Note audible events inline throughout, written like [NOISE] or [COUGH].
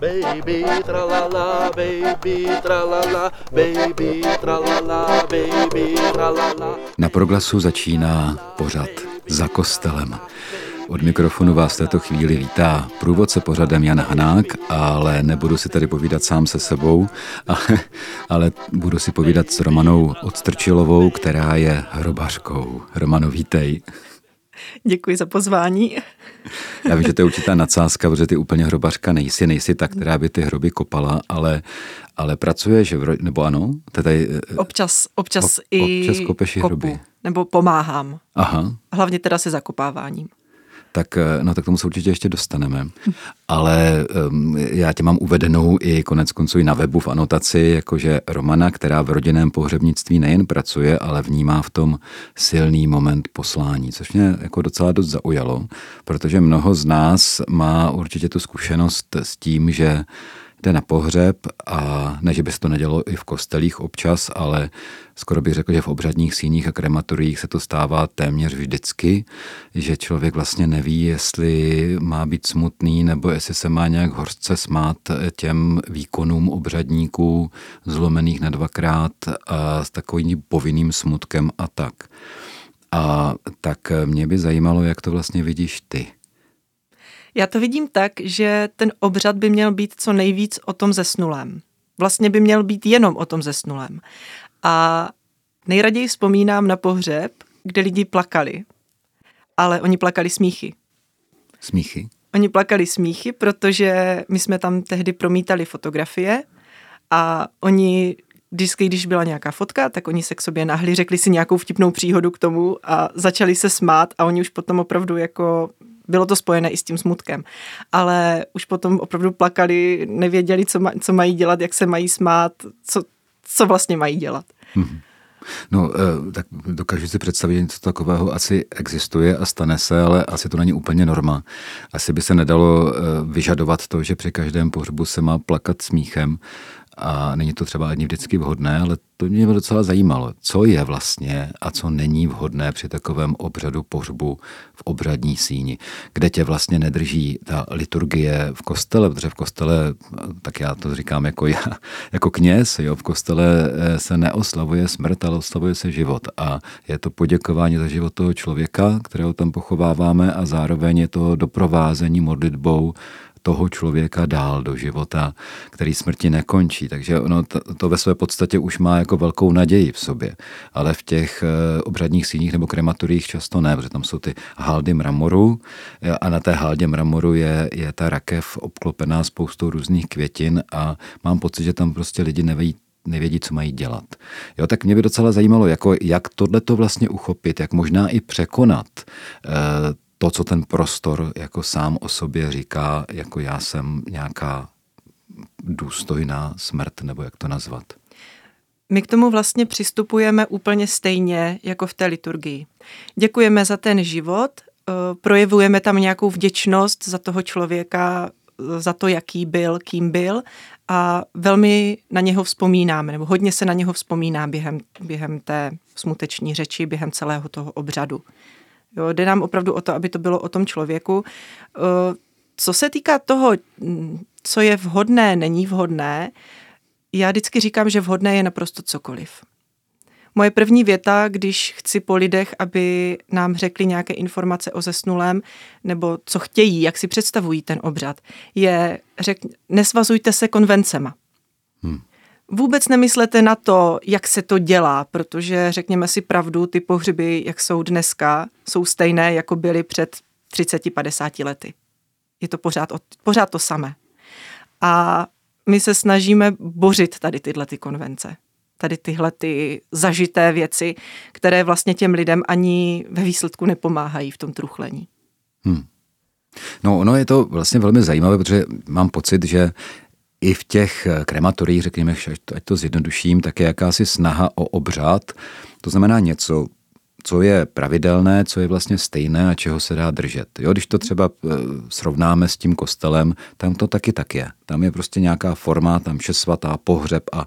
Baby tralala, baby tralala, baby tralala, baby tralala. Na proglasu začíná pořad za kostelem. Od mikrofonu vás v této chvíli vítá průvodce pořadem Jan Hanák, ale nebudu si tady povídat sám se sebou, ale, ale budu si povídat s Romanou Odstrčilovou, která je hrobařkou. Romano, vítej. Děkuji za pozvání. Já vím, že to je určitá nadsázka, protože ty úplně hrobařka nejsi, nejsi ta, která by ty hroby kopala, ale, ale pracuješ, nebo ano? Tady, občas, občas ob, i občas kopeš kopu, hroby. nebo pomáhám. Aha. Hlavně teda se zakopáváním tak, eh, no, tak tomu se určitě ještě dostaneme. Ale um, já tě mám uvedenou i konec konců i na webu v anotaci, jakože Romana, která v rodinném pohřebnictví nejen pracuje, ale vnímá v tom silný moment poslání, což mě jako docela dost zaujalo, protože mnoho z nás má určitě tu zkušenost s tím, že jde na pohřeb a ne, že by se to nedělo i v kostelích občas, ale skoro bych řekl, že v obřadních síních a krematoriích se to stává téměř vždycky, že člověk vlastně neví, jestli má být smutný nebo jestli se má nějak hořce smát těm výkonům obřadníků zlomených na dvakrát a s takovým povinným smutkem a tak. A tak mě by zajímalo, jak to vlastně vidíš ty. Já to vidím tak, že ten obřad by měl být co nejvíc o tom zesnulém. Vlastně by měl být jenom o tom zesnulém. A nejraději vzpomínám na pohřeb, kde lidi plakali. Ale oni plakali smíchy. Smíchy? Oni plakali smíchy, protože my jsme tam tehdy promítali fotografie a oni vždycky, když byla nějaká fotka, tak oni se k sobě nahli, řekli si nějakou vtipnou příhodu k tomu a začali se smát a oni už potom opravdu jako bylo to spojené i s tím smutkem. Ale už potom opravdu plakali, nevěděli, co, ma, co mají dělat, jak se mají smát, co, co vlastně mají dělat. Hmm. No, eh, tak dokážu si představit, že něco takového asi existuje a stane se, ale asi to není úplně norma. Asi by se nedalo eh, vyžadovat to, že při každém pohřbu se má plakat smíchem a není to třeba ani vždycky vhodné, ale to mě docela zajímalo, co je vlastně a co není vhodné při takovém obřadu pohřbu v obřadní síni, kde tě vlastně nedrží ta liturgie v kostele, protože v kostele, tak já to říkám jako já, [LAUGHS] jako kněz, jo, v kostele eh, se neoslavuje smrt, ale oslavuje se život. A je to poděkování za život toho člověka, kterého tam pochováváme a zároveň je to doprovázení modlitbou toho člověka dál do života, který smrti nekončí. Takže ono to, to ve své podstatě už má jako velkou naději v sobě. Ale v těch eh, obřadních síních nebo krematoriích často ne, protože tam jsou ty haldy mramoru eh, a na té haldě mramoru je, je ta rakev obklopená spoustou různých květin a mám pocit, že tam prostě lidi nevědí, nevědí, co mají dělat. Jo, tak mě by docela zajímalo, jako, jak tohle to vlastně uchopit, jak možná i překonat eh, to, co ten prostor jako sám o sobě říká, jako já jsem nějaká důstojná smrt, nebo jak to nazvat. My k tomu vlastně přistupujeme úplně stejně jako v té liturgii. Děkujeme za ten život, eh, projevujeme tam nějakou vděčnost za toho člověka, za to, jaký byl, kým byl a velmi na něho vzpomínáme, nebo hodně se na něho vzpomíná během, během té smuteční řeči, během celého toho obřadu. Jo, jde nám opravdu o to, aby to bylo o tom člověku. Eh, co se týká toho, mm, co je vhodné, není vhodné, já vždycky říkám, že vhodné je naprosto cokoliv. Moje první věta, když chci po lidech, aby nám řekli nějaké informace o zesnulém, nebo co chtějí, jak si představují ten obřad, je, řek, nesvazujte se konvencema. Hmm. Vůbec nemyslete na to, jak se to dělá, protože řekněme si pravdu, ty pohřby, jak jsou dneska, jsou stejné, jako byly před 30-50 lety. Je to pořád, pořád to samé. A my se snažíme bořit tady tyhle ty konvence. Tady tyhle ty zažité věci, které vlastně těm lidem ani ve výsledku nepomáhají v tom truchlení. Hmm. No ono je to vlastně velmi zajímavé, protože mám pocit, že i v těch eh, krematoriích, řekněme, ať to zjednoduším, tak je jakási snaha o obřad, to znamená něco, co je pravidelné, co je vlastně stejné a čeho se dá držet. Jo, když to třeba eh, srovnáme s tím kostelem, tam to taky tak je. Tam je prostě nějaká forma, tam vše svatá, pohřeb a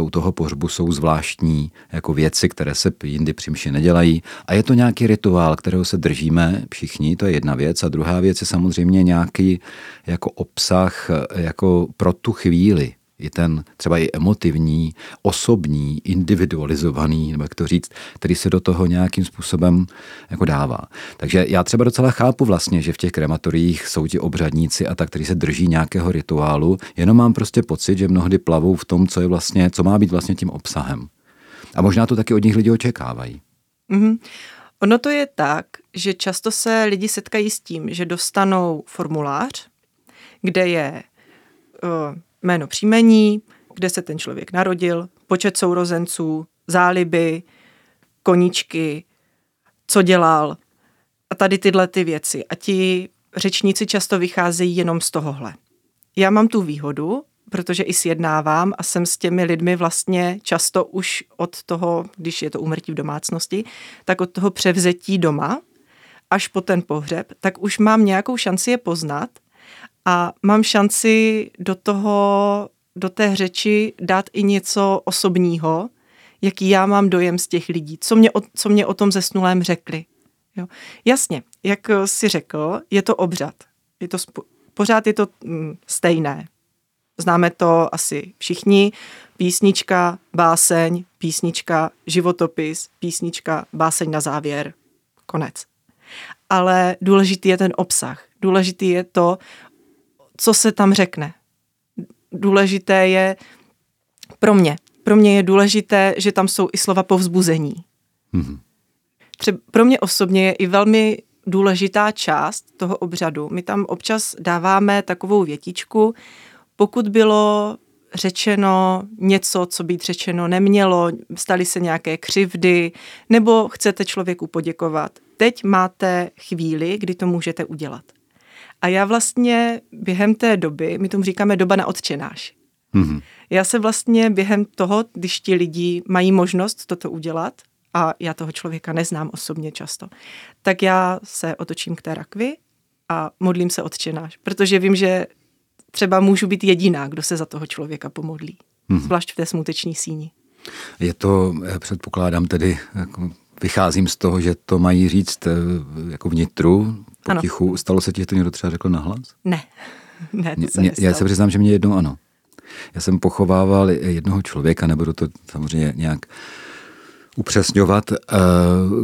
u toho pohřbu jsou zvláštní jako věci, které se jindy při nedělají. A je to nějaký rituál, kterého se držíme všichni, to je jedna věc. A druhá věc je samozřejmě nějaký jako obsah eh, jako pro tu chvíli, i ten třeba i emotivní, osobní, individualizovaný, nebo jak to říct, který se do toho nějakým způsobem jako dává. Takže já třeba docela chápu vlastně, že v těch krematoriích jsou ti obřadníci a tak, kteří se drží nějakého rituálu, jenom mám prostě pocit, že mnohdy plavou v tom, co je vlastně, co má být vlastně tím obsahem. A možná to taky od nich lidi očekávají. Mm-hmm. Ono to je tak, že často se lidi setkají s tím, že dostanou formulář, kde je uh, jméno příjmení, kde se ten člověk narodil, počet sourozenců, záliby, koníčky, co dělal a tady tyhle ty věci. A ti řečníci často vycházejí jenom z tohohle. Já mám tu výhodu, protože i sjednávám a jsem s těmi lidmi vlastně často už od toho, když je to umrtí v domácnosti, tak od toho převzetí doma až po ten pohřeb, tak už mám nějakou šanci je poznat a mám šanci do toho, do té řeči dát i něco osobního, jaký já mám dojem z těch lidí, co mě o, co mě o tom zesnulém řekli. Jo. Jasně, jak si řekl, je to obřad. Je to spo, pořád je to mm, stejné. Známe to asi všichni. Písnička, báseň, písnička, životopis, písnička, báseň na závěr. Konec. Ale důležitý je ten obsah. Důležitý je to, co se tam řekne. Důležité je pro mě. Pro mě je důležité, že tam jsou i slova povzbuzení. Mm-hmm. Třeba pro mě osobně je i velmi důležitá část toho obřadu. My tam občas dáváme takovou větičku, pokud bylo řečeno něco, co být řečeno nemělo, staly se nějaké křivdy, nebo chcete člověku poděkovat. Teď máte chvíli, kdy to můžete udělat. A já vlastně během té doby, my tomu říkáme doba na odčenáš. Mm-hmm. Já se vlastně během toho, když ti lidi mají možnost toto udělat, a já toho člověka neznám osobně často, tak já se otočím k té rakvi a modlím se odčenáš, protože vím, že třeba můžu být jediná, kdo se za toho člověka pomodlí, mm-hmm. zvlášť v té smuteční síni. Je to, předpokládám tedy, jako vycházím z toho, že to mají říct eh, jako vnitru, potichu. Ano. Stalo se ti, že to někdo třeba řekl nahlas? Ne. [LAUGHS] ne to se mě, já se přiznám, že mě jednou ano. Já jsem pochovával jednoho člověka, nebudu to samozřejmě nějak upřesňovat, uh,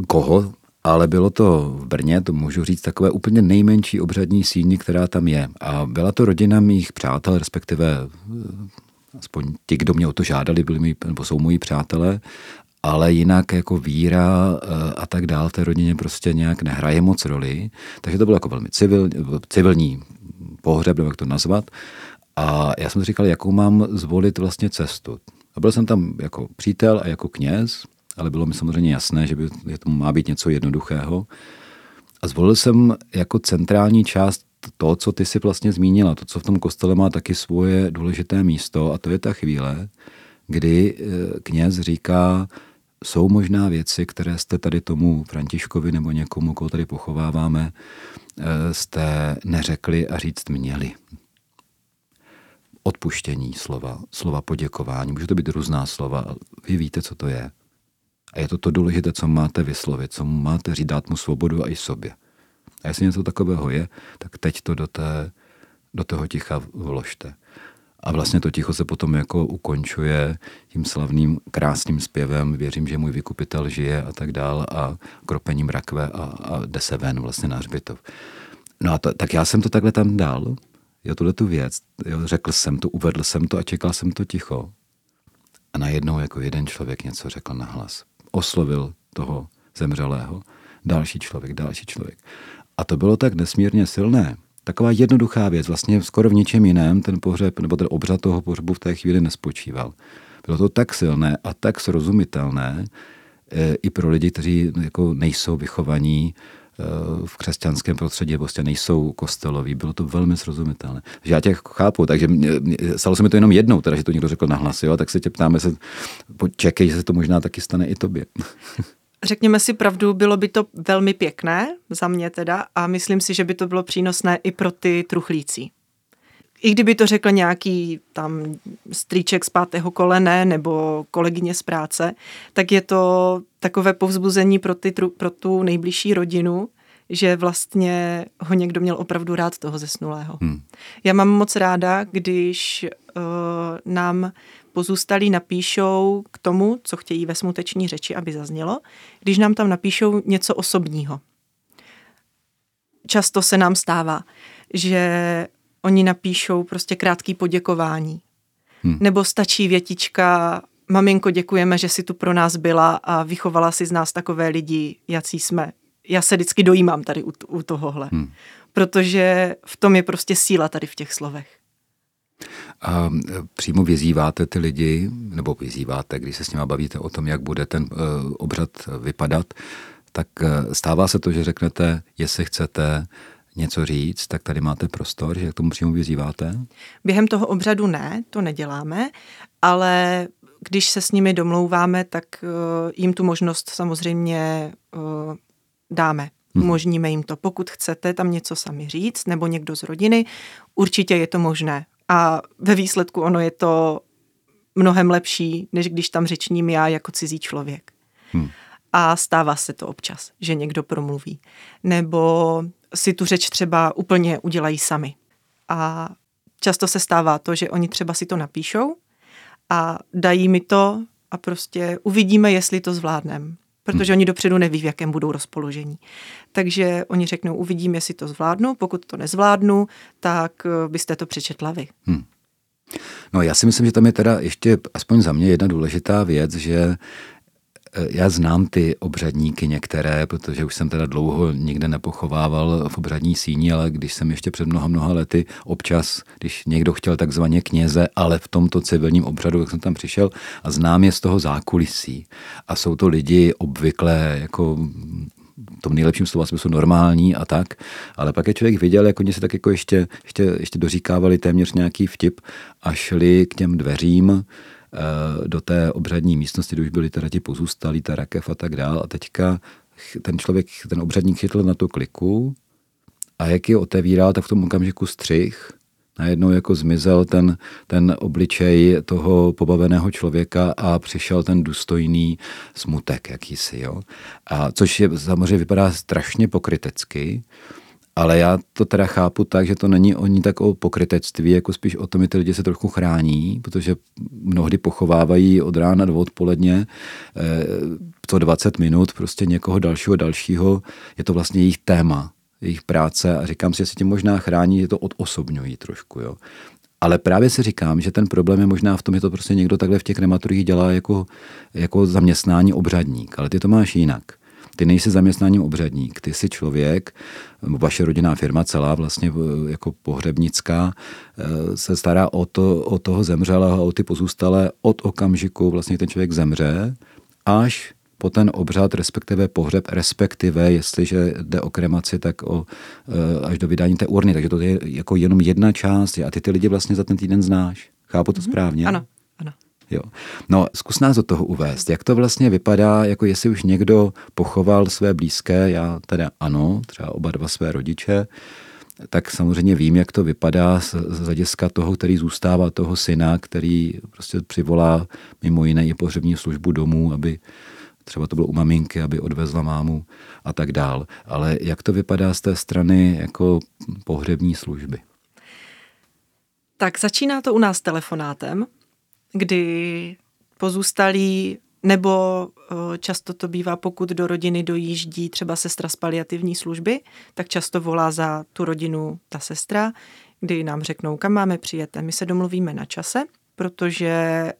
koho, ale bylo to v Brně, to můžu říct, takové úplně nejmenší obřadní síni, která tam je. A byla to rodina mých přátel, respektive eh, aspoň ti, kdo mě o to žádali, byli mý, nebo jsou moji přátelé ale jinak jako víra eh, a tak dál té rodině prostě nějak nehraje moc roli. Takže to bylo jako velmi civil, civilní pohřeb, nebo jak to nazvat. A já jsem si říkal, jakou mám zvolit vlastně cestu. A byl jsem tam jako přítel a jako kněz, ale bylo mi samozřejmě jasné, že, by, že to má být něco jednoduchého. A zvolil jsem jako centrální část to, co ty si vlastně zmínila, to, co v tom kostele má taky svoje důležité místo, a to je ta chvíle, kdy eh, kněz říká, jsou možná věci, které jste tady tomu Františkovi nebo někomu, koho tady pochováváme, eh, jste neřekli a říct měli. Odpuštění slova, slova poděkování, může to být různá slova, vy víte, co to je. A je to to důležité, co máte vyslovit, co máte říct, dát mu svobodu a i sobě. A jestli něco takového je, tak teď to do, té, do toho ticha vložte. A vlastně to ticho se potom jako ukončuje tím slavným krásným zpěvem Věřím, že můj vykupitel žije a tak dál a kropením rakve a, a jde se ven vlastně na hřbitov. No a to, tak já jsem to takhle tam dal, jo, tuhle tu věc, jo, řekl jsem to, uvedl jsem to a čekal jsem to ticho. A najednou jako jeden člověk něco řekl na hlas. Oslovil toho zemřelého. Další člověk, další člověk. A to bylo tak nesmírně silné, taková jednoduchá věc, vlastně skoro v ničem jiném ten pohřeb nebo ten obřad toho pohřbu v té chvíli nespočíval. Bylo to tak silné a tak srozumitelné e, i pro lidi, kteří jako nejsou vychovaní e, v křesťanském prostředí, prostě nejsou kosteloví. Bylo to velmi srozumitelné. Že já tě chápu, takže mě, mě, stalo se mi to jenom jednou, teda, že to někdo řekl nahlas, jo, tak se tě ptáme, se, čekej, že se to možná taky stane i tobě. [LAUGHS] řekněme si pravdu, bylo by to velmi pěkné, za mě teda, a myslím si, že by to bylo přínosné i pro ty truchlící. I kdyby to řekl nějaký tam strýček z pátého kolene nebo kolegyně z práce, tak je to takové povzbuzení pro, ty, pro tu nejbližší rodinu, že vlastně ho někdo měl opravdu rád toho zesnulého. Hmm. Já mám moc ráda, když uh, nám pozůstalí napíšou k tomu, co chtějí ve smuteční řeči, aby zaznělo, když nám tam napíšou něco osobního. Často se nám stává, že oni napíšou prostě krátký poděkování. Hmm. Nebo stačí větička, maminko, děkujeme, že jsi tu pro nás byla a vychovala si z nás takové lidi, jací jsme. Já se vždycky dojímám tady u, u tohohle. Hmm. Protože v tom je prostě síla tady v těch slovech. A e, přímo vyzýváte ty lidi, nebo vyzýváte, když se s nimi bavíte o tom, jak bude ten uh, obřad vypadat, tak uh, stává se to, že řeknete, jestli chcete něco říct, tak tady máte prostor, že k tomu přímo vyzýváte? Během toho obřadu ne, to neděláme, ale když se s nimi domlouváme, tak jim tu možnost samozřejmě dáme. Hmm. Umožníme jim to. Pokud chcete tam něco sami říct, nebo někdo z rodiny, určitě je to možné. A ve výsledku ono je to mnohem lepší, než když tam řečním já jako cizí člověk. Hmm. A stává se to občas, že někdo promluví. Nebo si tu řeč třeba úplně udělají sami. A často se stává to, že oni třeba si to napíšou a dají mi to a prostě uvidíme, jestli to zvládneme. Protože oni dopředu neví, v jakém budou rozpoložení. Takže oni řeknou, uvidím, jestli to zvládnu, pokud to nezvládnu, tak eh, byste to přečetla vy. Hmm. No já si myslím, že tam je teda ještě aspoň za mě jedna důležitá věc, že já znám ty obřadníky některé, protože už jsem teda dlouho nikde nepochovával v obřadní síni, ale když jsem ještě před mnoha, mnoha lety občas, když někdo chtěl takzvaně kněze, ale v tomto civilním obřadu, tak jsem tam přišel a znám je z toho zákulisí. A jsou to lidi obvykle jako v tom nejlepším slova smyslu normální a tak, ale pak je člověk viděl, jak oni se tak jako ještě, ještě, ještě doříkávali téměř nějaký vtip a šli k těm dveřím, Eh, do té obřadní místnosti, kde už byli teda ti pozůstalí, ta rakev a tak dál. A teďka ten člověk, ten obřadník chytl na tu kliku a jak ji otevíral, tak v tom okamžiku střih, najednou jako zmizel ten, ten obličej toho pobaveného člověka a přišel ten důstojný smutek jakýsi. Jo? A což je, samozřejmě vypadá strašně pokrytecky, ale já to teda chápu tak, že to není oni tak o pokrytectví, jako spíš o tom, že ty lidi se trochu chrání, protože mnohdy pochovávají od rána do odpoledně to eh, 20 minut prostě někoho dalšího dalšího. Je to vlastně jejich téma, jejich práce a říkám si, že se tím možná chrání, že to odosobňují trošku. Jo. Ale právě si říkám, že ten problém je možná v tom, že to prostě někdo takhle v těch krematoriích dělá jako, jako zaměstnání obřadník, ale ty to máš jinak. Ty nejsi zaměstnáním obřadník, ty jsi člověk, vaše rodinná firma celá vlastně eh, jako pohřebnická eh, se stará o, to, o toho zemřelého o ty pozůstalé od okamžiku vlastně ten člověk zemře až po ten obřad, respektive pohřeb, respektive, jestliže jde o kremaci, tak o, eh, až do vydání té urny. Takže to je jako jenom jedna část a ty ty lidi vlastně za ten týden znáš. Chápu to mm-hmm. správně? Ano. Jo. No, zkus nás do toho uvést. Jak to vlastně vypadá, jako jestli už někdo pochoval své blízké, já teda ano, třeba oba dva své rodiče, tak samozřejmě vím, jak to vypadá z, hlediska toho, který zůstává toho syna, který prostě přivolá mimo jiné i pohřební službu domů, aby třeba to bylo u maminky, aby odvezla mámu a tak dál. Ale jak to vypadá z té strany jako pohřební služby? Tak začíná to u nás telefonátem, kdy pozůstalí nebo eh, často to bývá, pokud do rodiny dojíždí třeba sestra z paliativní služby, tak často volá za tu rodinu ta sestra, kdy nám řeknou, kam máme přijet. My se domluvíme na čase, protože eh,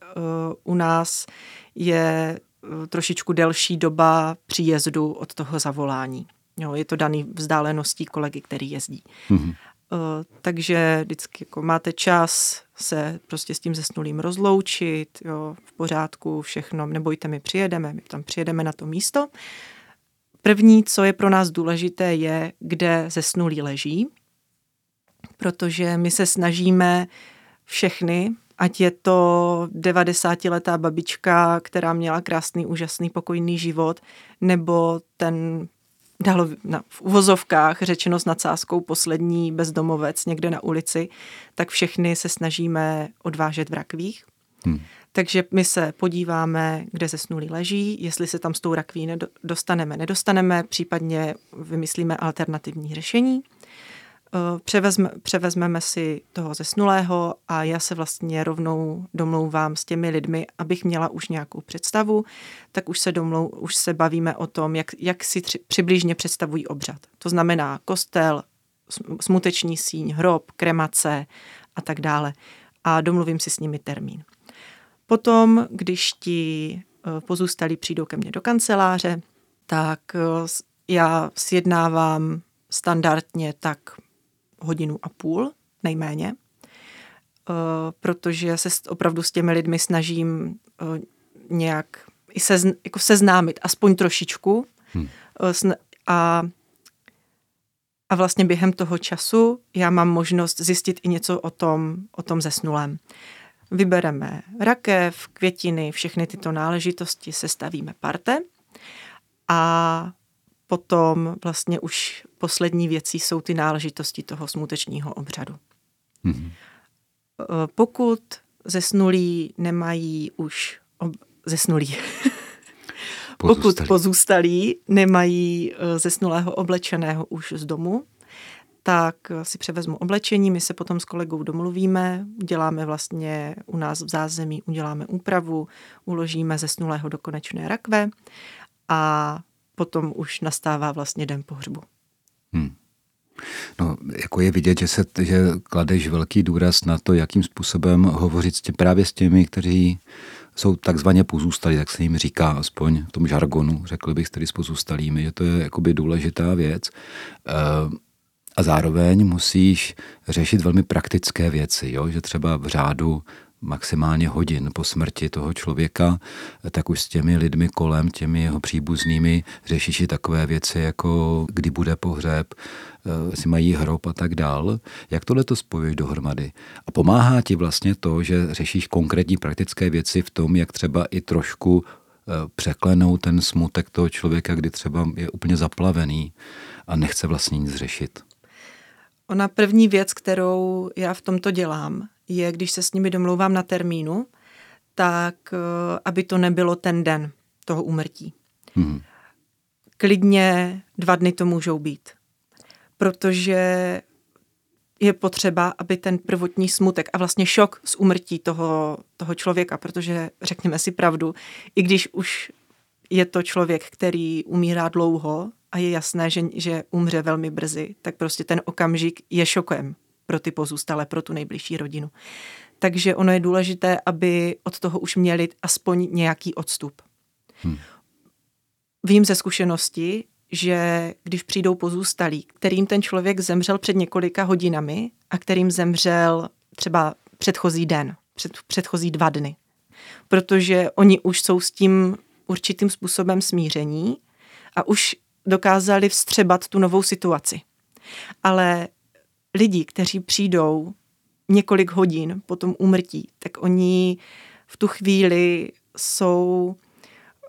u nás je eh, trošičku delší doba příjezdu od toho zavolání. Jo, je to daný vzdáleností kolegy, který jezdí. Mm-hmm. Uh, takže vždycky jako máte čas se prostě s tím zesnulým rozloučit, jo, v pořádku, všechno, nebojte, my přijedeme, my tam přijedeme na to místo. První, co je pro nás důležité, je, kde zesnulý leží, protože my se snažíme všechny ať je to 90-letá babička, která měla krásný, úžasný, pokojný život, nebo ten dalo na, v uvozovkách řečeno s nadsázkou poslední bezdomovec někde na ulici, tak všechny se snažíme odvážet v rakvích. Hmm. Takže my se podíváme, kde zesnulý leží, jestli se tam s tou rakví dostaneme, nedostaneme, případně vymyslíme alternativní řešení. Eh, převezme, převezmeme si toho zesnulého a já se vlastně rovnou domlouvám s těmi lidmi, abych měla už nějakou představu, tak už se, domlou, už se bavíme o tom, jak, jak si tři, přibližně představují obřad. To znamená kostel, smuteční síň, hrob, kremace a tak dále. A domluvím si s nimi termín. Potom, když ti eh, pozůstalí přijdou ke mně do kanceláře, tak eh, já sjednávám standardně tak hodinu a půl, nejméně, eh, protože se opravdu s těmi lidmi snažím nějak i se, jako seznámit, aspoň trošičku. Hmm. A, a vlastně během toho času já mám možnost zjistit i něco o tom, o tom zesnulém. Vybereme rakev, květiny, všechny tyto náležitosti, sestavíme parte a potom vlastně už poslední věcí jsou ty náležitosti toho smutečního obřadu. Mm-hmm. Pokud zesnulí nemají už ob... zesnulí. [LAUGHS] Pokud pozůstalí nemají eh, zesnulého oblečeného už z domu, tak si převezmu oblečení, my se potom s kolegou domluvíme, uděláme vlastně u nás v zázemí, uděláme úpravu, uložíme zesnulého do konečné rakve a potom už nastává vlastně den pohřbu. Hmm. No, jako je vidět, že, se, že kladeš velký důraz na to, jakým způsobem hovořit s tě, právě s těmi, kteří jsou takzvaně pozůstalí, tak se jim říká aspoň v tom žargonu, řekl bych tedy s pozůstalými, že to je jakoby důležitá věc. Uh, a zároveň musíš řešit velmi praktické věci, jo? že třeba v řádu maximálně hodin po smrti toho člověka, tak už s těmi lidmi kolem, těmi jeho příbuznými řešíš i takové věci, jako kdy bude pohřeb, eh, si mají hrob a tak dál. Jak tohle to spojuješ dohromady? A pomáhá ti vlastně to, že řešíš konkrétní praktické věci v tom, jak třeba i trošku eh, překlenout ten smutek toho člověka, kdy třeba je úplně zaplavený a nechce vlastně nic řešit. Ona první věc, kterou já v tomto dělám, je, když se s nimi domlouvám na termínu, tak eh, aby to nebylo ten den toho úmrtí. Hmm. Klidně dva dny to můžou být. Protože je potřeba, aby ten prvotní smutek a vlastně šok z úmrtí toho, toho člověka, protože řekněme si pravdu, i když už je to člověk, který umírá dlouho, a je jasné, že, že umře velmi brzy, tak prostě ten okamžik je šokem pro ty pozůstalé, pro tu nejbližší rodinu. Takže ono je důležité, aby od toho už měli aspoň nějaký odstup. Hmm. Vím ze zkušenosti, že když přijdou pozůstalí, kterým ten člověk zemřel před několika hodinami a kterým zemřel třeba předchozí den, před, předchozí dva dny, protože oni už jsou s tím určitým způsobem smíření a už dokázali vstřebat tu novou situaci. Ale lidi, kteří přijdou několik hodin po tom úmrtí, tak oni v tu chvíli jsou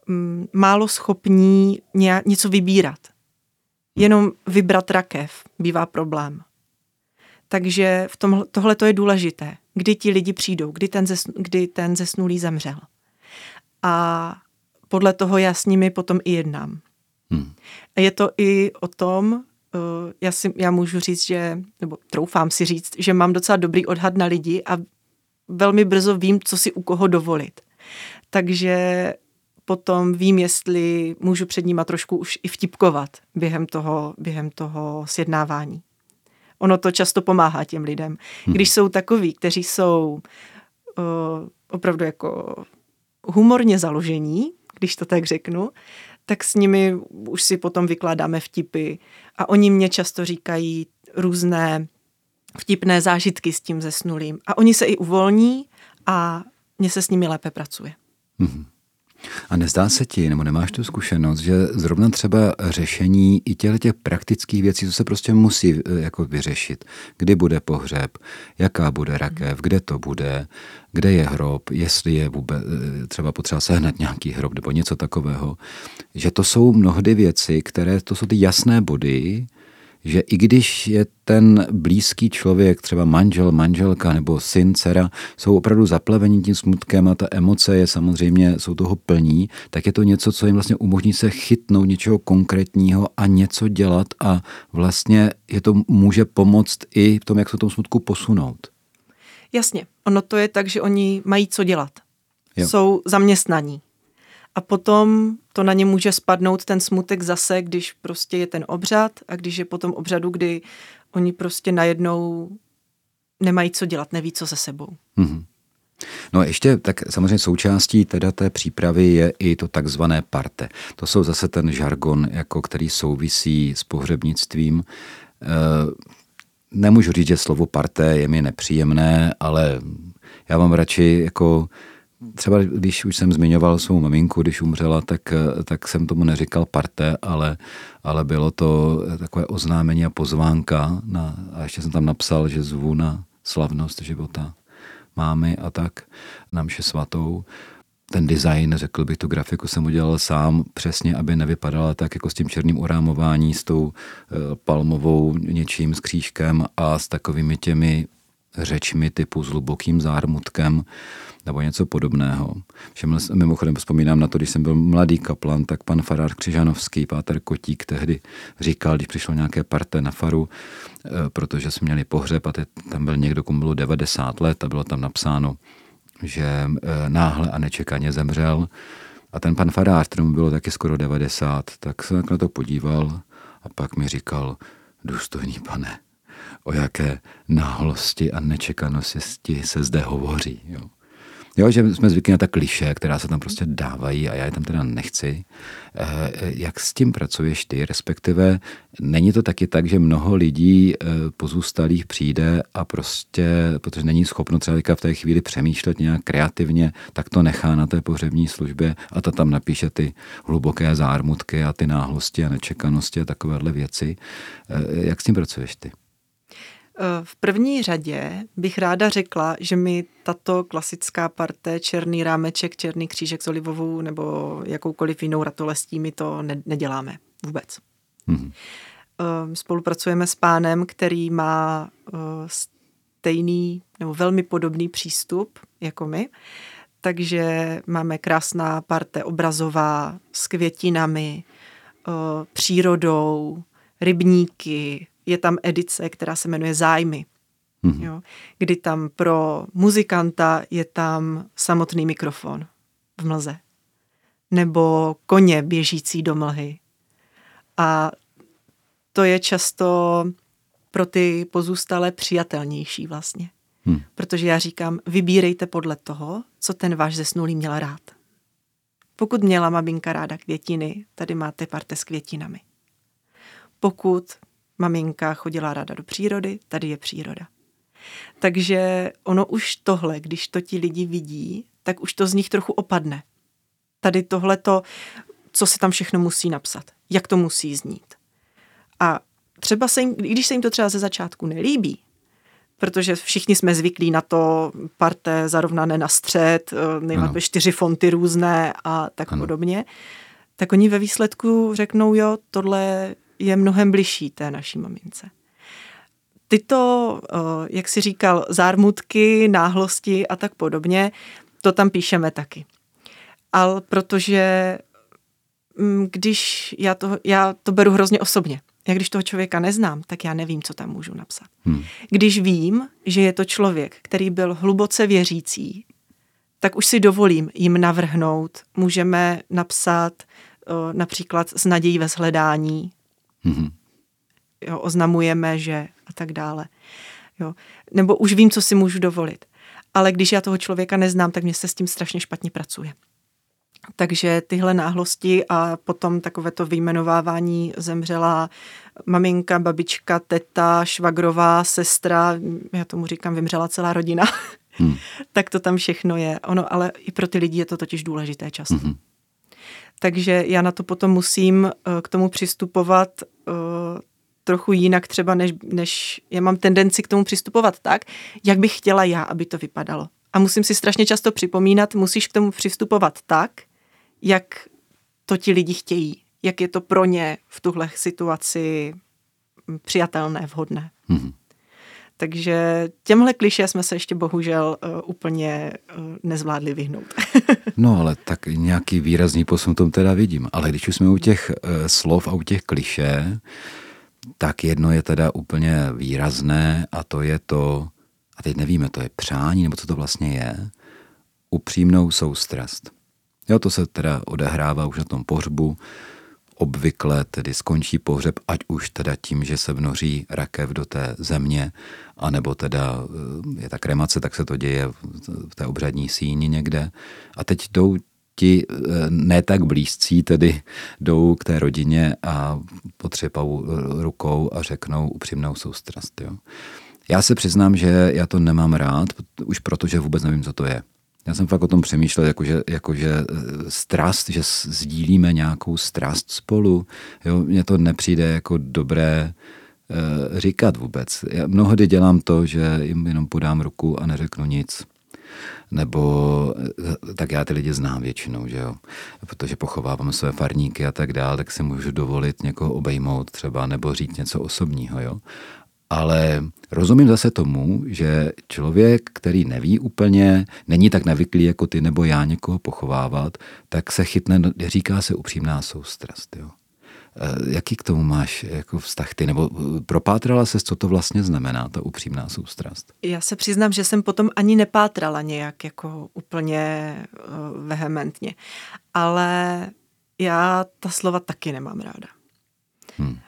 mm, málo schopní něco vybírat. Jenom vybrat rakev bývá problém. Takže v tom, tohle to je důležité. Kdy ti lidi přijdou, kdy ten, zes, kdy ten zesnulý zemřel. A podle toho já s nimi potom i jednám. Hmm. Je to i o tom, eh, já, si, já můžu říct, že, nebo troufám si říct, že mám docela dobrý odhad na lidi a velmi brzo vím, co si u koho dovolit. Takže potom vím, jestli můžu před nima trošku už i vtipkovat během toho, během toho sjednávání. Ono to často pomáhá těm lidem. Hmm. Když jsou takoví, kteří jsou uh, opravdu jako humorně založení, když to tak řeknu, tak s nimi už si potom vykládáme vtipy a oni mě často říkají různé vtipné zážitky s tím zesnulým. A oni se i uvolní a mně se s nimi lépe pracuje. Mm-hmm. A nezdá se ti, nebo nemáš tu zkušenost, že zrovna třeba řešení i těch, těch praktických věcí, co se prostě musí eh, jako vyřešit, kdy bude pohřeb, jaká bude rakev, kde to bude, kde je hrob, jestli je vůbec eh, třeba potřeba sehnat nějaký hrob nebo něco takového, že to jsou mnohdy věci, které, to jsou ty jasné body, že i když je ten blízký člověk, třeba manžel, manželka nebo syn, dcera, jsou opravdu zaplavení tím smutkem a ta emoce je samozřejmě, jsou toho plní, tak je to něco, co jim vlastně umožní se chytnout něčeho konkrétního a něco dělat a vlastně je to může pomoct i v tom, jak se tom smutku posunout. Jasně, ono to je tak, že oni mají co dělat. Jo. Jsou zaměstnaní a potom to na ně může spadnout ten smutek zase, když prostě je ten obřad a když je potom obřadu, kdy oni prostě najednou nemají co dělat, neví co se sebou. Mm-hmm. No a ještě tak samozřejmě součástí teda té přípravy je i to takzvané parte. To jsou zase ten žargon, jako který souvisí s pohřebnictvím. E, nemůžu říct, že slovo parte je mi nepříjemné, ale já mám radši jako třeba když už jsem zmiňoval svou maminku, když umřela, tak, tak jsem tomu neříkal parte, ale, ale bylo to takové oznámení a pozvánka na, a ještě jsem tam napsal, že zvu na slavnost života mámy a tak na mše svatou. Ten design, řekl bych, tu grafiku jsem udělal sám přesně, aby nevypadala tak jako s tím černým urámování, s tou eh, palmovou něčím, s křížkem a s takovými těmi řečmi typu s hlubokým zármutkem nebo něco podobného. Všem, mimochodem vzpomínám na to, když jsem byl mladý kaplan, tak pan farář Křižanovský, páter Kotík tehdy říkal, když přišlo nějaké parte na faru, eh, protože jsme měli pohřeb a tam byl někdo, komu bylo 90 let a bylo tam napsáno, že eh, náhle a nečekaně zemřel. A ten pan farář, kterému bylo taky skoro 90, tak se na to podíval a pak mi říkal, důstojný pane, o jaké náhlosti a nečekanosti se zde hovoří. Jo. Jo, že jsme zvyklí na ta kliše, která se tam prostě dávají a já je tam teda nechci. Eh, jak s tím pracuješ ty? Respektive není to taky tak, že mnoho lidí eh, pozůstalých přijde a prostě, protože není schopno třeba v té chvíli přemýšlet nějak kreativně, tak to nechá na té pohřební službě a ta tam napíše ty hluboké zármutky a ty náhlosti a nečekanosti a takovéhle věci. Eh, jak s tím pracuješ ty? Eh, v první řadě bych ráda řekla, že mi tato klasická parte, černý rámeček, černý křížek s olivovou nebo jakoukoliv jinou ratolestí, my to ne- neděláme vůbec. Mm-hmm. Spolupracujeme s pánem, který má eh, stejný nebo velmi podobný přístup jako my. Takže máme krásná parte obrazová s květinami, přírodou, rybníky, je tam edice, která se jmenuje Zájmy. Mm-hmm. Jo, kdy tam pro muzikanta je tam samotný mikrofon v mlze. Nebo koně běžící do mlhy. A to je často pro ty pozůstalé přijatelnější vlastně. Hmm. Protože já říkám, vybírejte podle toho, co ten váš zesnulý měl rád. Pokud měla maminka ráda květiny, tady máte parte s květinami. Pokud maminka chodila ráda do přírody, tady je příroda. Takže ono už tohle, když to ti lidi vidí, tak už to z nich trochu opadne. Tady tohle to, co se tam všechno musí napsat, jak to musí znít. A třeba se jim, i když se jim to třeba ze začátku nelíbí, protože všichni jsme zvyklí na to parte zarovnané na střed, eh, nejlépe čtyři fonty různé a tak ano. podobně, tak oni ve výsledku řeknou, jo, tohle je mnohem bližší té naší mamince. Tyto, eh, jak si říkal, zármutky, náhlosti a tak podobně, to tam píšeme taky. Ale protože mm, když já to, já to beru hrozně osobně. Já když toho člověka neznám, tak já nevím, co tam můžu napsat. Hmm. Když vím, že je to člověk, který byl hluboce věřící, tak už si dovolím jim navrhnout. Můžeme napsat o, například s nadějí ve shledání, Mm-hmm. Jo, oznamujeme, že a tak dále. Jo. Nebo už vím, co si můžu dovolit. Ale když já toho člověka neznám, tak mě se s tím strašně špatně pracuje. Takže tyhle náhlosti a potom takové to vyjmenovávání zemřela maminka, babička, teta, švagrová, sestra, já tomu říkám, vymřela celá rodina. Hmm. [LAUGHS] tak to tam všechno je. Ono, ale i pro ty lidi je to totiž důležité často. Hmm. Takže já na to potom musím uh, k tomu přistupovat uh, trochu jinak třeba, než, než já mám tendenci k tomu přistupovat tak, jak bych chtěla já, aby to vypadalo. A musím si strašně často připomínat, musíš k tomu přistupovat tak, jak to ti lidi chtějí, jak je to pro ně v tuhle situaci přijatelné, vhodné. Mm-hmm. Takže těmhle kliše jsme se ještě bohužel uh, úplně uh, nezvládli vyhnout. [LAUGHS] no ale tak nějaký výrazný posun tom teda vidím. Ale když už jsme u těch uh, slov a u těch kliše, tak jedno je teda úplně výrazné a to je to, a teď nevíme, to je přání, nebo co to vlastně je, upřímnou soustrast. Jo, to se teda odehrává už na tom pohřbu, obvykle tedy skončí pohřeb, ať už teda tím, že se vnoří rakev do té země, anebo teda eh, je ta kremace, tak se to děje v té obřadní síni někde. A teď jdou ti eh, ne tak blízcí tedy jdou k té rodině a potřepou eh, rukou a řeknou upřímnou soustrast. Jo. Já se přiznám, že já to nemám rád, už protože vůbec nevím, co to je. Já jsem fakt o tom přemýšlel, jakože, jakože eh, strast, že sdílíme nějakou strast spolu. Jo, mně to nepřijde jako dobré e, říkat vůbec. Já mnohdy dělám to, že jim jenom podám ruku a neřeknu nic. Nebo eh, tak já ty lidi znám většinou, že jo. Protože pochovávám své farníky a tak dále, tak si můžu dovolit někoho obejmout třeba, nebo říct něco osobního, jo. Ale rozumím zase tomu, že člověk, který neví úplně, není tak navyklý jako ty nebo já někoho pochovávat, tak se chytne, říká se upřímná soustrast. Jo. E, jaký k tomu máš jako vztah ty? Nebo e, propátrala se, co to vlastně znamená, ta upřímná soustrast? Já se přiznám, že jsem potom ani nepátrala nějak jako úplně uh, vehementně. Ale já ta slova taky nemám ráda. Hmm.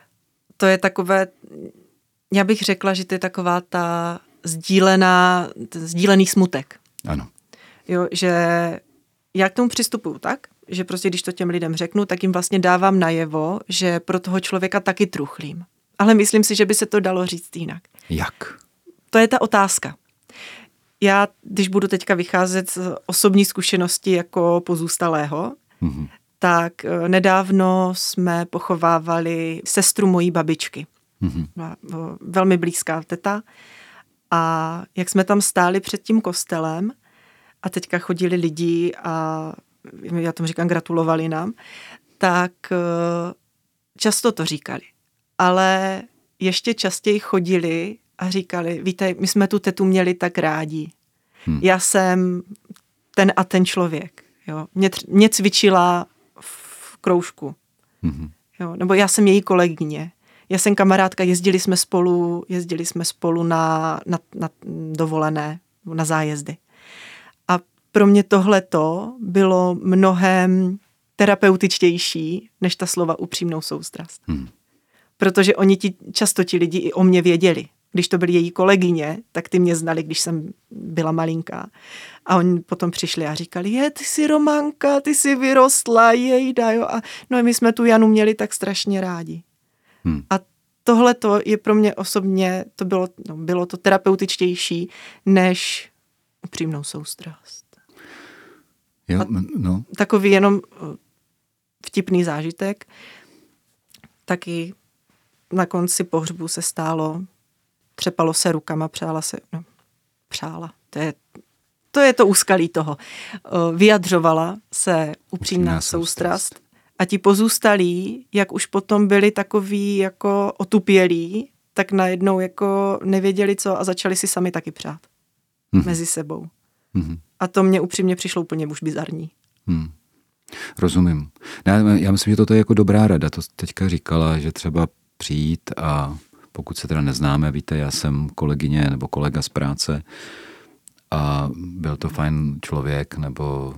To je takové, já bych řekla, že to je taková ta sdílená, sdílený smutek. Ano. Jo, že já k tomu přistupuju tak, že prostě když to těm lidem řeknu, tak jim vlastně dávám najevo, že pro toho člověka taky truchlím. Ale myslím si, že by se to dalo říct jinak. Jak? To je ta otázka. Já, když budu teďka vycházet z osobní zkušenosti jako pozůstalého, mm-hmm. tak eh, nedávno jsme pochovávali sestru mojí babičky mm-hmm. velmi blízká teta. A jak jsme tam stáli před tím kostelem a teďka chodili lidi a já tomu říkám, gratulovali nám, tak eh, často to říkali. Ale ještě častěji chodili a říkali, víte, my jsme tu tetu měli tak rádi. Hmm. Já jsem ten a ten člověk. Jo. Mě, mě cvičila v kroužku. Hmm. Jo. Nebo já jsem její kolegyně já jsem kamarádka, jezdili jsme spolu, jezdili jsme spolu na, na, na dovolené, na zájezdy. A pro mě tohleto bylo mnohem terapeutičtější, než ta slova upřímnou soustrast. Hmm. Protože oni ti, často ti lidi i o mě věděli. Když to byly její kolegyně, tak ty mě znali, když jsem byla malinká. A oni potom přišli a říkali, je, ty jsi Romanka, ty jsi vyrostla, jejda, jo. A no my jsme tu Janu měli tak strašně rádi. Hmm. A tohle to je pro mě osobně, to bylo, no, bylo to terapeutičtější, než upřímnou soustrast. Jo, no. Takový jenom eh, vtipný zážitek. Taky na konci pohřbu se stálo, třepalo se rukama, přála se, no, přála, to je to je to úskalí toho. Eh, vyjadřovala se upřímná soustrast a ti pozůstalí, jak už potom byli takový jako otupělí, tak najednou jako nevěděli co a začali si sami taky přát. Mm. Mezi sebou. Mm. A to mě upřímně přišlo úplně už bizarní. Mm. Rozumím. Já, já myslím, že toto je jako dobrá rada. To teďka říkala, že třeba přijít a pokud se teda neznáme, víte, já jsem kolegyně nebo kolega z práce a byl to fajn člověk nebo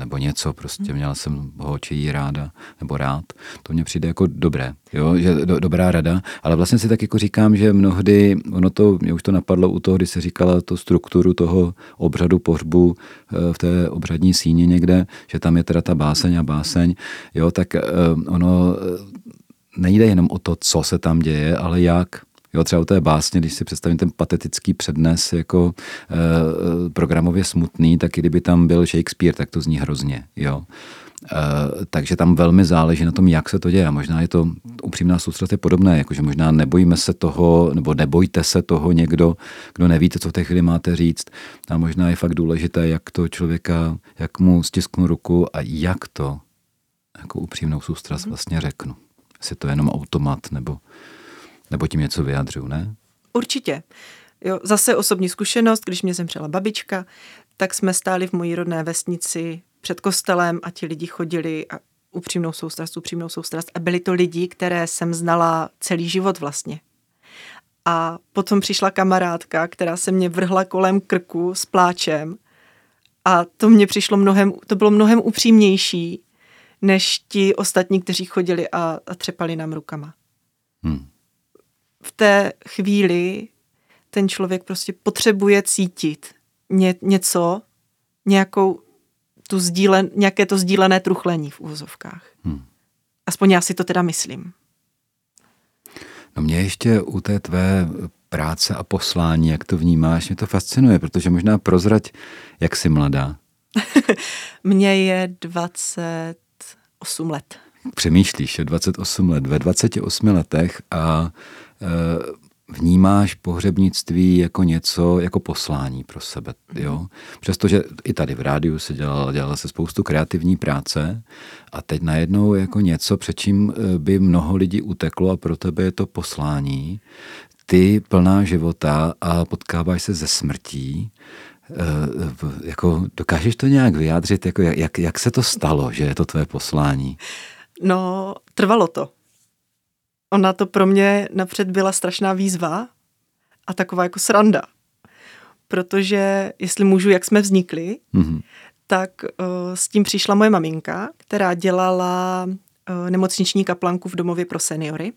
nebo něco, prostě měl jsem ho či jí ráda, nebo rád. To mně přijde jako dobré, jo, že do, dobrá rada, ale vlastně si tak jako říkám, že mnohdy, ono to, mě už to napadlo u toho, kdy se říkala to strukturu toho obřadu pohřbu eh, v té obřadní síni někde, že tam je teda ta báseň a báseň, jo, tak eh, ono eh, nejde jenom o to, co se tam děje, ale jak. Jo, třeba u té básně, když si představím ten patetický přednes jako e, programově smutný, tak i kdyby tam byl Shakespeare, tak to zní hrozně. Jo. Uh, takže tam velmi záleží na tom, jak se to děje. A možná je to upřímná soustrast je podobné, jakože možná nebojíme se toho, nebo nebojte se toho někdo, kdo nevíte, co v té chvíli máte říct. A možná je fakt důležité, jak to člověka, jak mu stisknu ruku a jak to jako upřímnou soustrast mm. vlastně řeknu. Jestli to je jenom automat, nebo, nebo tím něco vyjadřuju, ne? Určitě. Jo, zase osobní zkušenost, když mě zemřela babička, tak jsme stáli v mojí rodné vesnici před kostelem a ti lidi chodili a upřímnou soustrast, upřímnou soustrast. A byli to lidi, které jsem znala celý život vlastně. A potom přišla kamarádka, která se mě vrhla kolem krku s pláčem a to mě přišlo mnohem, to bylo mnohem upřímnější, než ti ostatní, kteří chodili a, a třepali nám rukama. Hmm. V té chvíli ten člověk prostě potřebuje cítit ně, něco, nějakou tu sdílen, nějaké to sdílené truchlení v úvozovkách. Hmm. Aspoň já si to teda myslím. No mě ještě u té tvé práce a poslání, jak to vnímáš, mě to fascinuje, protože možná prozrať, jak jsi mladá. [LAUGHS] Mně je 28 let. Přemýšlíš, je 28 let. Ve 28 letech a vnímáš pohřebnictví jako něco, jako poslání pro sebe. Jo? Přestože i tady v rádiu se dělala, dělala se spoustu kreativní práce a teď najednou jako něco, před čím eh, by mnoho lidí uteklo a pro tebe je to poslání. Ty plná života a potkáváš se ze smrtí, eh, jako dokážeš to nějak vyjádřit, jako jak, jak se to stalo, že je to tvé poslání? No, trvalo to ona to pro mě napřed byla strašná výzva a taková jako sranda. Protože, jestli můžu, jak jsme vznikli, mm-hmm. tak uh, s tím přišla moje maminka, která dělala uh, nemocniční kaplanku v domově pro seniory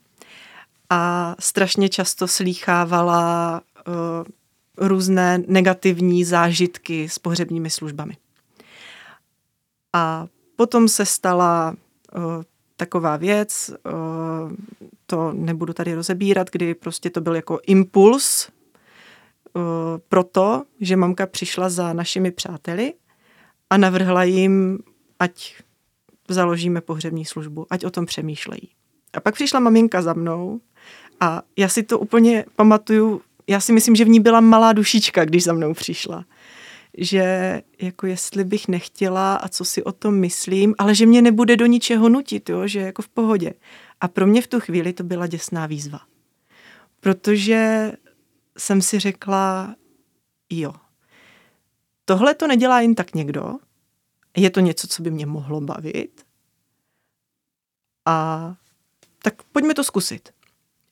a strašně často slýchávala uh, různé negativní zážitky s pohřebními službami. A potom se stala uh, taková věc, eh, to nebudu tady rozebírat, kdy prostě to byl jako impuls eh, pro to, že mamka přišla za našimi přáteli a navrhla jim, ať založíme pohřební službu, ať o tom přemýšlejí. A pak přišla maminka za mnou a já si to úplně pamatuju, já si myslím, že v ní byla malá dušička, když za mnou přišla že jako jestli bych nechtěla a co si o tom myslím, ale že mě nebude do ničeho nutit, jo, že jako v pohodě. A pro mě v tu chvíli to byla děsná výzva. Protože jsem si řekla, jo, tohle to nedělá jen tak někdo, je to něco, co by mě mohlo bavit a tak pojďme to zkusit.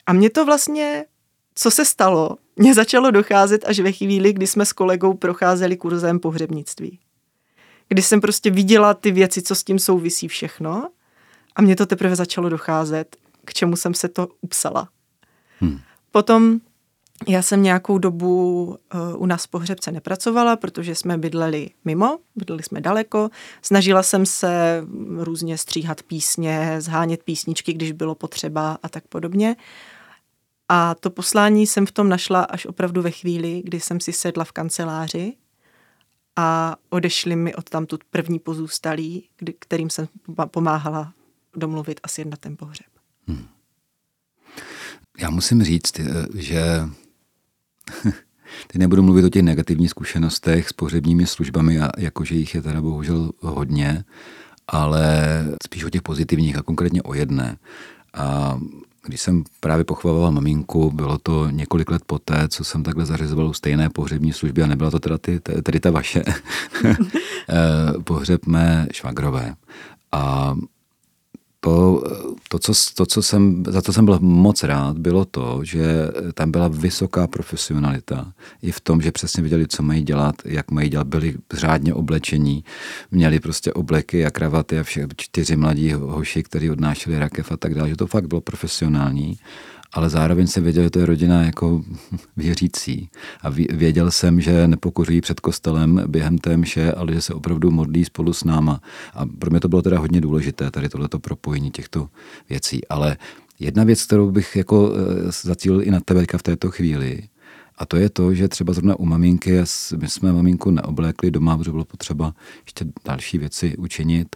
A mě to vlastně, co se stalo, mě začalo docházet až ve chvíli, kdy jsme s kolegou procházeli kurzem pohřebnictví. Kdy jsem prostě viděla ty věci, co s tím souvisí všechno a mě to teprve začalo docházet, k čemu jsem se to upsala. Hmm. Potom já jsem nějakou dobu uh, u nás v pohřebce nepracovala, protože jsme bydleli mimo, bydleli jsme daleko. Snažila jsem se různě stříhat písně, zhánět písničky, když bylo potřeba a tak podobně. A to poslání jsem v tom našla až opravdu ve chvíli, kdy jsem si sedla v kanceláři a odešli mi od tam tu první pozůstalí, kdy, kterým jsem pomáhala domluvit a sjednat ten pohřeb. Hmm. Já musím říct, eh, že [LAUGHS] teď nebudu mluvit o těch negativních zkušenostech s pohřebními službami, a jakože jich je teda bohužel hodně, ale spíš o těch pozitivních a konkrétně o jedné. A když jsem právě pochvaloval maminku, bylo to několik let poté, co jsem takhle zařizoval u stejné pohřební služby a nebyla to teda ty, tedy ta vaše, [LAUGHS] eh, pohřeb mé švagrové. A to, to, co, to, co jsem, za to jsem byl moc rád, bylo to, že tam byla vysoká profesionalita. I v tom, že přesně věděli, co mají dělat, jak mají dělat, byli řádně oblečení, měli prostě obleky a kravaty a vše, čtyři mladí hoši, kteří odnášeli rakev a tak dále, že to fakt bylo profesionální ale zároveň jsem věděl, že to je rodina jako [LAUGHS] věřící. A věděl jsem, že nepokoří před kostelem během té mše, ale že se opravdu modlí spolu s náma. A pro mě to bylo teda hodně důležité, tady tohleto propojení těchto věcí. Ale Jedna věc, kterou bych jako eh, zacílil i na tebe v této chvíli, a to je to, že třeba zrovna u maminky, my jsme maminku neoblékli doma, protože bylo potřeba ještě další věci učinit,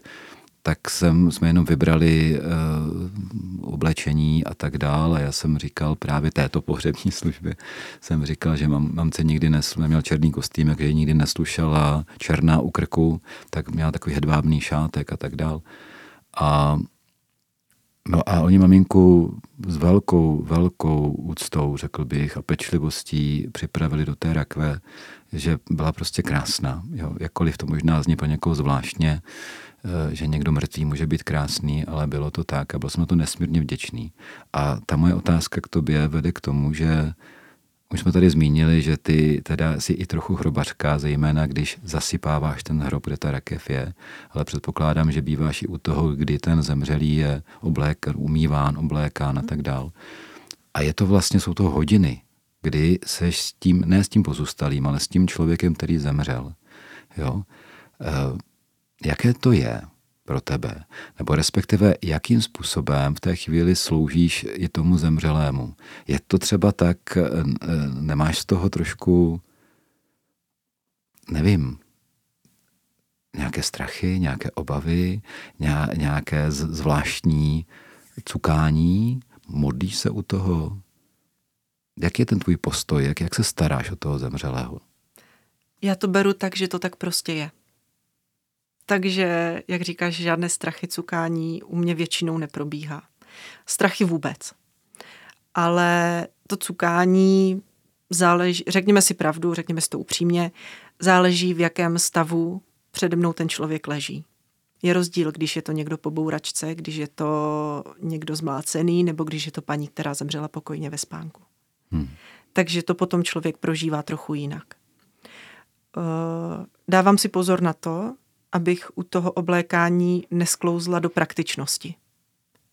tak jsem, jsme jenom vybrali uh, oblečení a tak dále. Já jsem říkal právě této pohřební službě, jsem říkal, že mám, mamce nikdy nesl, neměl černý kostým, takže nikdy neslušela černá u krku, tak měla takový hedvábný šátek a tak dál. A No a oni maminku s velkou, velkou úctou, řekl bych, a pečlivostí připravili do té rakve, že byla prostě krásná. Jo, jakkoliv to možná zní pro někoho zvláštně, že někdo mrtvý může být krásný, ale bylo to tak a byl jsem na to nesmírně vděčný. A ta moje otázka k tobě vede k tomu, že už jsme tady zmínili, že ty teda si i trochu hrobařka, zejména když zasypáváš ten hrob, kde ta rakev je, ale předpokládám, že býváš i u toho, kdy ten zemřelý je oblék, umýván, oblékán a tak dál. A je to vlastně, jsou to hodiny, kdy seš s tím, ne s tím pozůstalým, ale s tím člověkem, který zemřel. Jo? E, jaké to je? pro tebe? Nebo respektive, jakým způsobem v té chvíli sloužíš i tomu zemřelému? Je to třeba tak, eh, eh, nemáš z toho trošku, nevím, nějaké strachy, nějaké obavy, nějaké zvláštní cukání? Modlíš se u toho? Jak je ten tvůj postoj? Jak, jak se staráš o toho zemřelého? Já to beru tak, že to tak prostě je. Takže, jak říkáš, žádné strachy, cukání u mě většinou neprobíhá. Strachy vůbec. Ale to cukání záleží, řekněme si pravdu, řekněme si to upřímně, záleží v jakém stavu přede mnou ten člověk leží. Je rozdíl, když je to někdo po bouračce, když je to někdo zmlácený, nebo když je to paní, která zemřela pokojně ve spánku. Hmm. Takže to potom člověk prožívá trochu jinak. Uh, dávám si pozor na to, abych u toho oblékání nesklouzla do praktičnosti.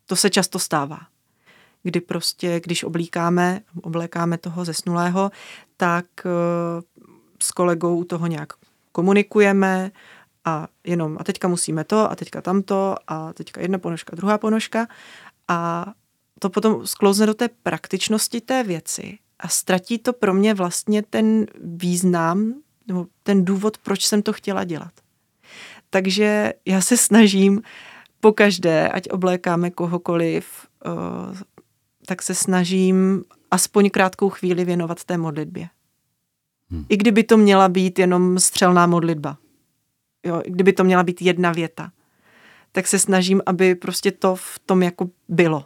To se často stává. Kdy prostě, když oblíkáme, oblékáme toho zesnulého, tak eh, s kolegou u toho nějak komunikujeme a jenom a teďka musíme to a teďka tamto a teďka jedna ponožka, druhá ponožka a to potom sklouzne do té praktičnosti té věci a ztratí to pro mě vlastně ten význam nebo ten důvod, proč jsem to chtěla dělat. Takže já se snažím po každé, ať oblékáme kohokoliv, uh, tak se snažím aspoň krátkou chvíli věnovat té modlitbě. Hmm. I kdyby to měla být jenom střelná modlitba. Jo, i kdyby to měla být jedna věta. Tak se snažím, aby prostě to v tom jako bylo.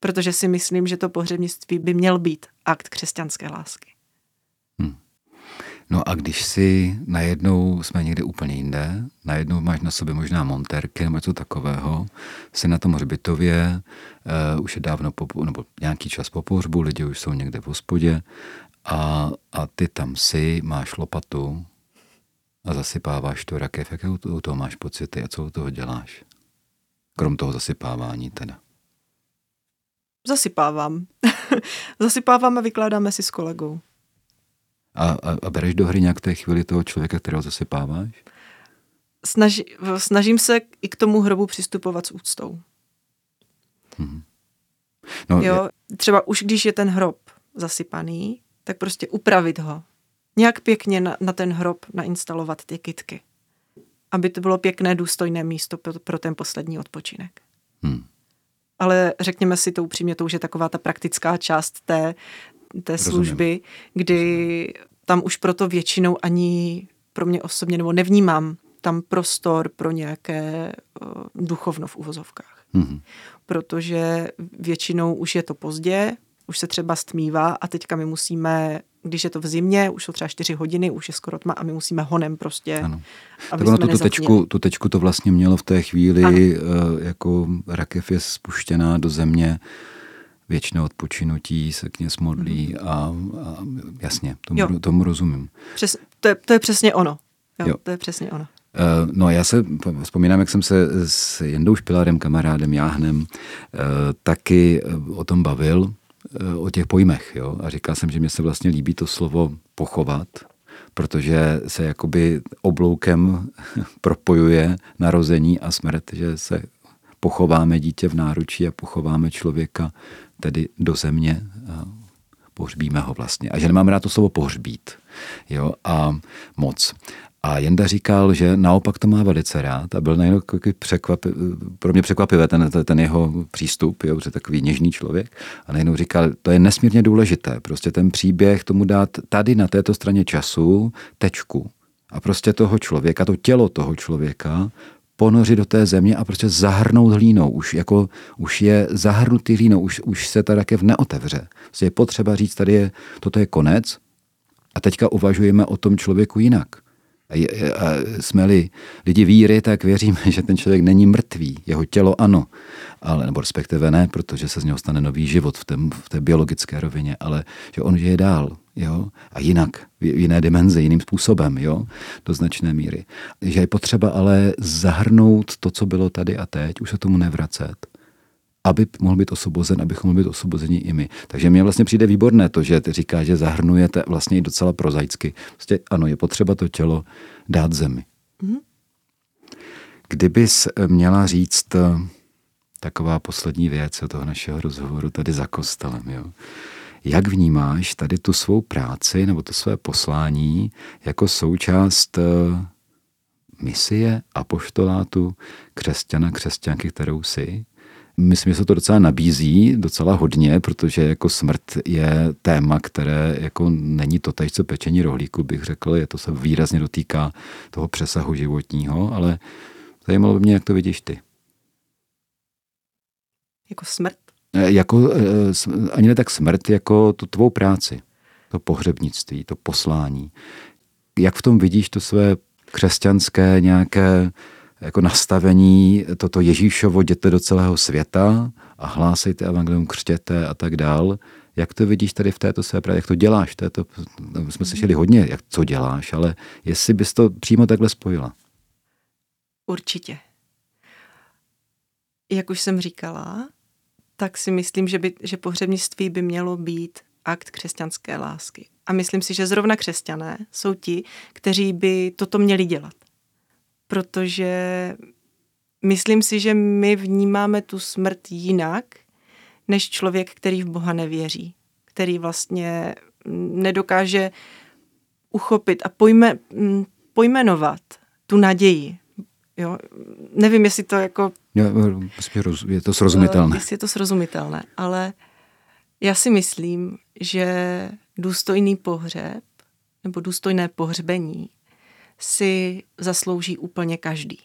Protože si myslím, že to pohřebnictví by měl být akt křesťanské lásky. No a když si najednou jsme někde úplně jinde, najednou máš na sobě možná monterky nebo něco takového, jsi na tom hřbitově, uh, už je dávno po, nebo nějaký čas po pohřbu, lidi už jsou někde v hospodě a, a ty tam si, máš lopatu a zasypáváš tu rakev. Jaké u toho máš pocity a co u toho děláš? Krom toho zasypávání teda. Zasypávám. [LAUGHS] Zasypávám a vykládáme si s kolegou. A, a, a bereš do hry nějak té chvíli toho člověka, kterého zasypáváš? Snaži, snažím se i k tomu hrobu přistupovat s úctou. Hmm. No, jo, je... třeba už když je ten hrob zasypaný, tak prostě upravit ho. Nějak pěkně na, na ten hrob nainstalovat ty kitky. Aby to bylo pěkné, důstojné místo pro, pro ten poslední odpočinek. Hmm. Ale řekněme si to upřímně, to už je taková ta praktická část té, té služby, Rozumím. kdy tam už proto většinou ani pro mě osobně, nebo nevnímám tam prostor pro nějaké uh, duchovno v uvozovkách. Mm-hmm. Protože většinou už je to pozdě, už se třeba stmívá a teďka my musíme, když je to v zimě, už jsou třeba čtyři hodiny, už je skoro tma a my musíme honem prostě, ano. aby tak ono tu, tečku, tu tečku to vlastně mělo v té chvíli, ano. jako rakev je spuštěná do země, věčné odpočinutí se kněz modlí mm-hmm. a, a jasně, tomu, tomu rozumím. Přes, to, je, to je přesně ono. Jo, jo. To je přesně ono. Uh, no já se vzpomínám, jak jsem se s Jendou Špilarem, kamarádem Jáhnem, uh, taky o tom bavil, uh, o těch pojmech. Jo? A říkal jsem, že mě se vlastně líbí to slovo pochovat, protože se jakoby obloukem [LAUGHS] propojuje narození a smrt, že se pochováme dítě v náručí a pochováme člověka tedy do země, pohřbíme ho vlastně. A že nemám rád to slovo pohřbít. Jo, a moc. A Jenda říkal, že naopak to má velice rád a byl najednou překvap, pro mě překvapivé ten, ten jeho přístup, jo, že takový něžný člověk. A najednou říkal, to je nesmírně důležité, prostě ten příběh tomu dát tady na této straně času tečku. A prostě toho člověka, to tělo toho člověka ponořit do té země a prostě zahrnout hlínou. Už, jako, už je zahrnutý hlínou, už, už se ta rakev neotevře. Prostě je potřeba říct, tady je, toto je konec a teďka uvažujeme o tom člověku jinak. A, a jsme-li lidi víry, tak věříme, [LAUGHS] že ten člověk není mrtvý. Jeho tělo ano, ale, nebo respektive ne, protože se z něho stane nový život v, té, v té biologické rovině, ale že on žije dál. Jo? A jinak, v jiné dimenzi, jiným způsobem, jo? do značné míry. Že je potřeba ale zahrnout to, co bylo tady a teď, už se tomu nevracet aby mohl být osobozen, abychom mohli být osobozeni i my. Takže mně vlastně přijde výborné to, že ty říká, že zahrnujete vlastně i docela prozaicky. Vlastně ano, je potřeba to tělo dát zemi. Mm-hmm. Kdybys měla říct eh, taková poslední věc toho našeho rozhovoru tady za kostelem, jo. Jak vnímáš tady tu svou práci nebo to své poslání jako součást eh, misie a poštolátu křesťana, křesťanky, kterou jsi? Myslím, že se to docela nabízí, docela hodně, protože jako smrt je téma, které jako není to co pečení rohlíku, bych řekl, je to se výrazně dotýká toho přesahu životního, ale zajímalo by mě, jak to vidíš ty. Jako smrt? E, jako, e, ani ne tak smrt, jako tu tvou práci, to pohřebnictví, to poslání. Jak v tom vidíš to své křesťanské nějaké jako nastavení toto Ježíšovo jděte do celého světa a hlásejte evangelium, křtěte a tak dál. Jak to vidíš tady v této své právě, jak to děláš? Této, no, jsme slyšeli hodně, jak co děláš, ale jestli bys to přímo takhle spojila. Určitě. Jak už jsem říkala, tak si myslím, že, by, že pohřebnictví by mělo být akt křesťanské lásky. A myslím si, že zrovna křesťané jsou ti, kteří by toto měli dělat protože myslím si, že my vnímáme tu smrt jinak, než člověk, který v Boha nevěří, který vlastně nedokáže uchopit a pojme, pojmenovat tu naději. Jo? Nevím, jestli to jako... Je to srozumitelné. Jestli je to srozumitelné, ale já si myslím, že důstojný pohřeb nebo důstojné pohřbení si zaslouží úplně každý.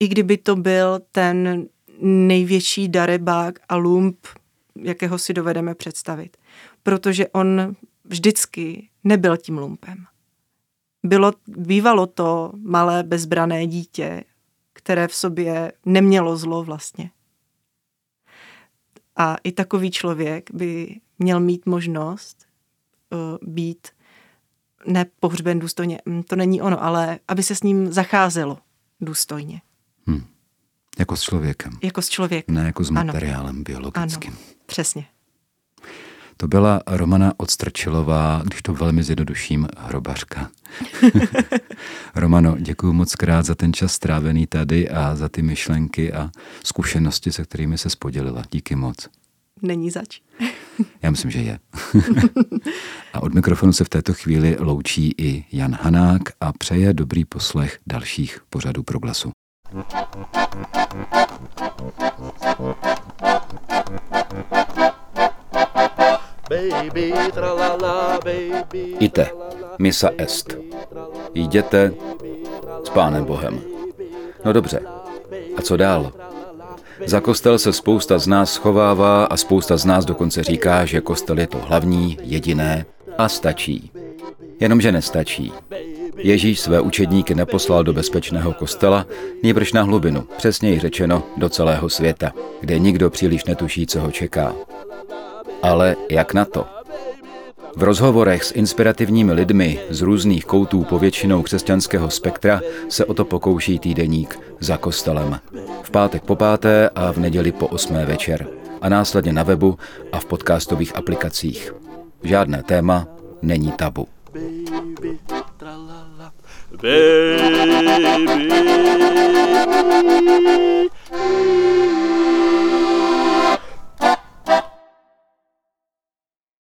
I kdyby to byl ten největší darebák a lump, jakého si dovedeme představit. Protože on vždycky nebyl tím lumpem. Bylo, bývalo to malé bezbrané dítě, které v sobě nemělo zlo vlastně. A i takový člověk by měl mít možnost uh, být ne pohřben důstojně, mm, to není ono, ale aby se s ním zacházelo důstojně. Hmm. Jako s člověkem. Jako s člověkem. Ne jako s materiálem ano. biologickým. Ano, přesně. To byla Romana Odstrčilová, když to velmi zjednoduším, hrobařka. [LAUGHS] Romano, děkuji moc krát za ten čas strávený tady a za ty myšlenky a zkušenosti, se kterými se podělila. Díky moc. Není zač. Já myslím, že je. [LAUGHS] a od mikrofonu se v této chvíli loučí i Jan Hanák a přeje dobrý poslech dalších pořadů proglasu. Baby, tralala, baby, Ite, misa est. Jděte s Pánem Bohem. No dobře, a co dál? Za kostel se spousta z nás schovává a spousta z nás dokonce říká, že kostel je to hlavní, jediné a stačí. Jenomže nestačí. Ježíš své učedníky neposlal do bezpečného kostela, nýbrž na hlubinu, přesněji řečeno do celého světa, kde nikdo příliš netuší, co ho čeká. Ale jak na to? V rozhovorech s inspirativními lidmi z různých koutů povětšinou křesťanského spektra se o to pokouší týdeník za kostelem. V pátek po páté a v neděli po osmé večer. A následně na webu a v podcastových aplikacích. Žádné téma není tabu. Baby, baby.